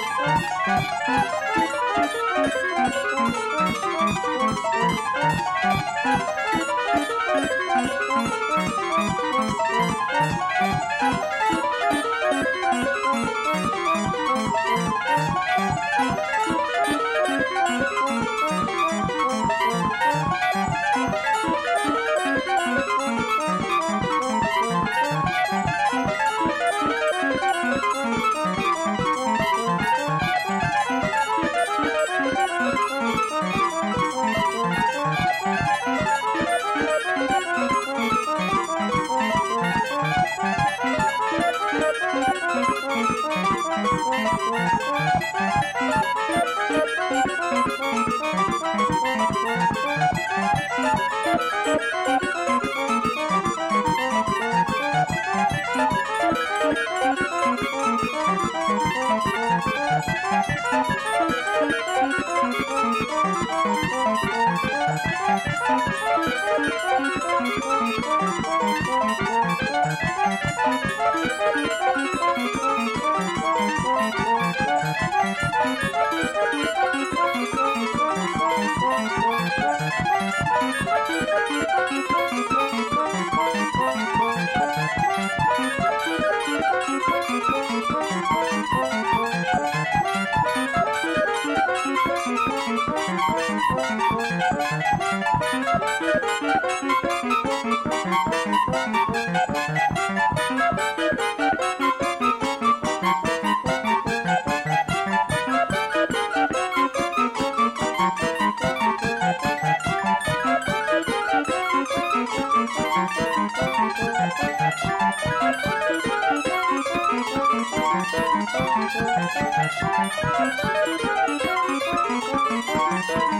Música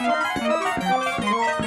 Thank you.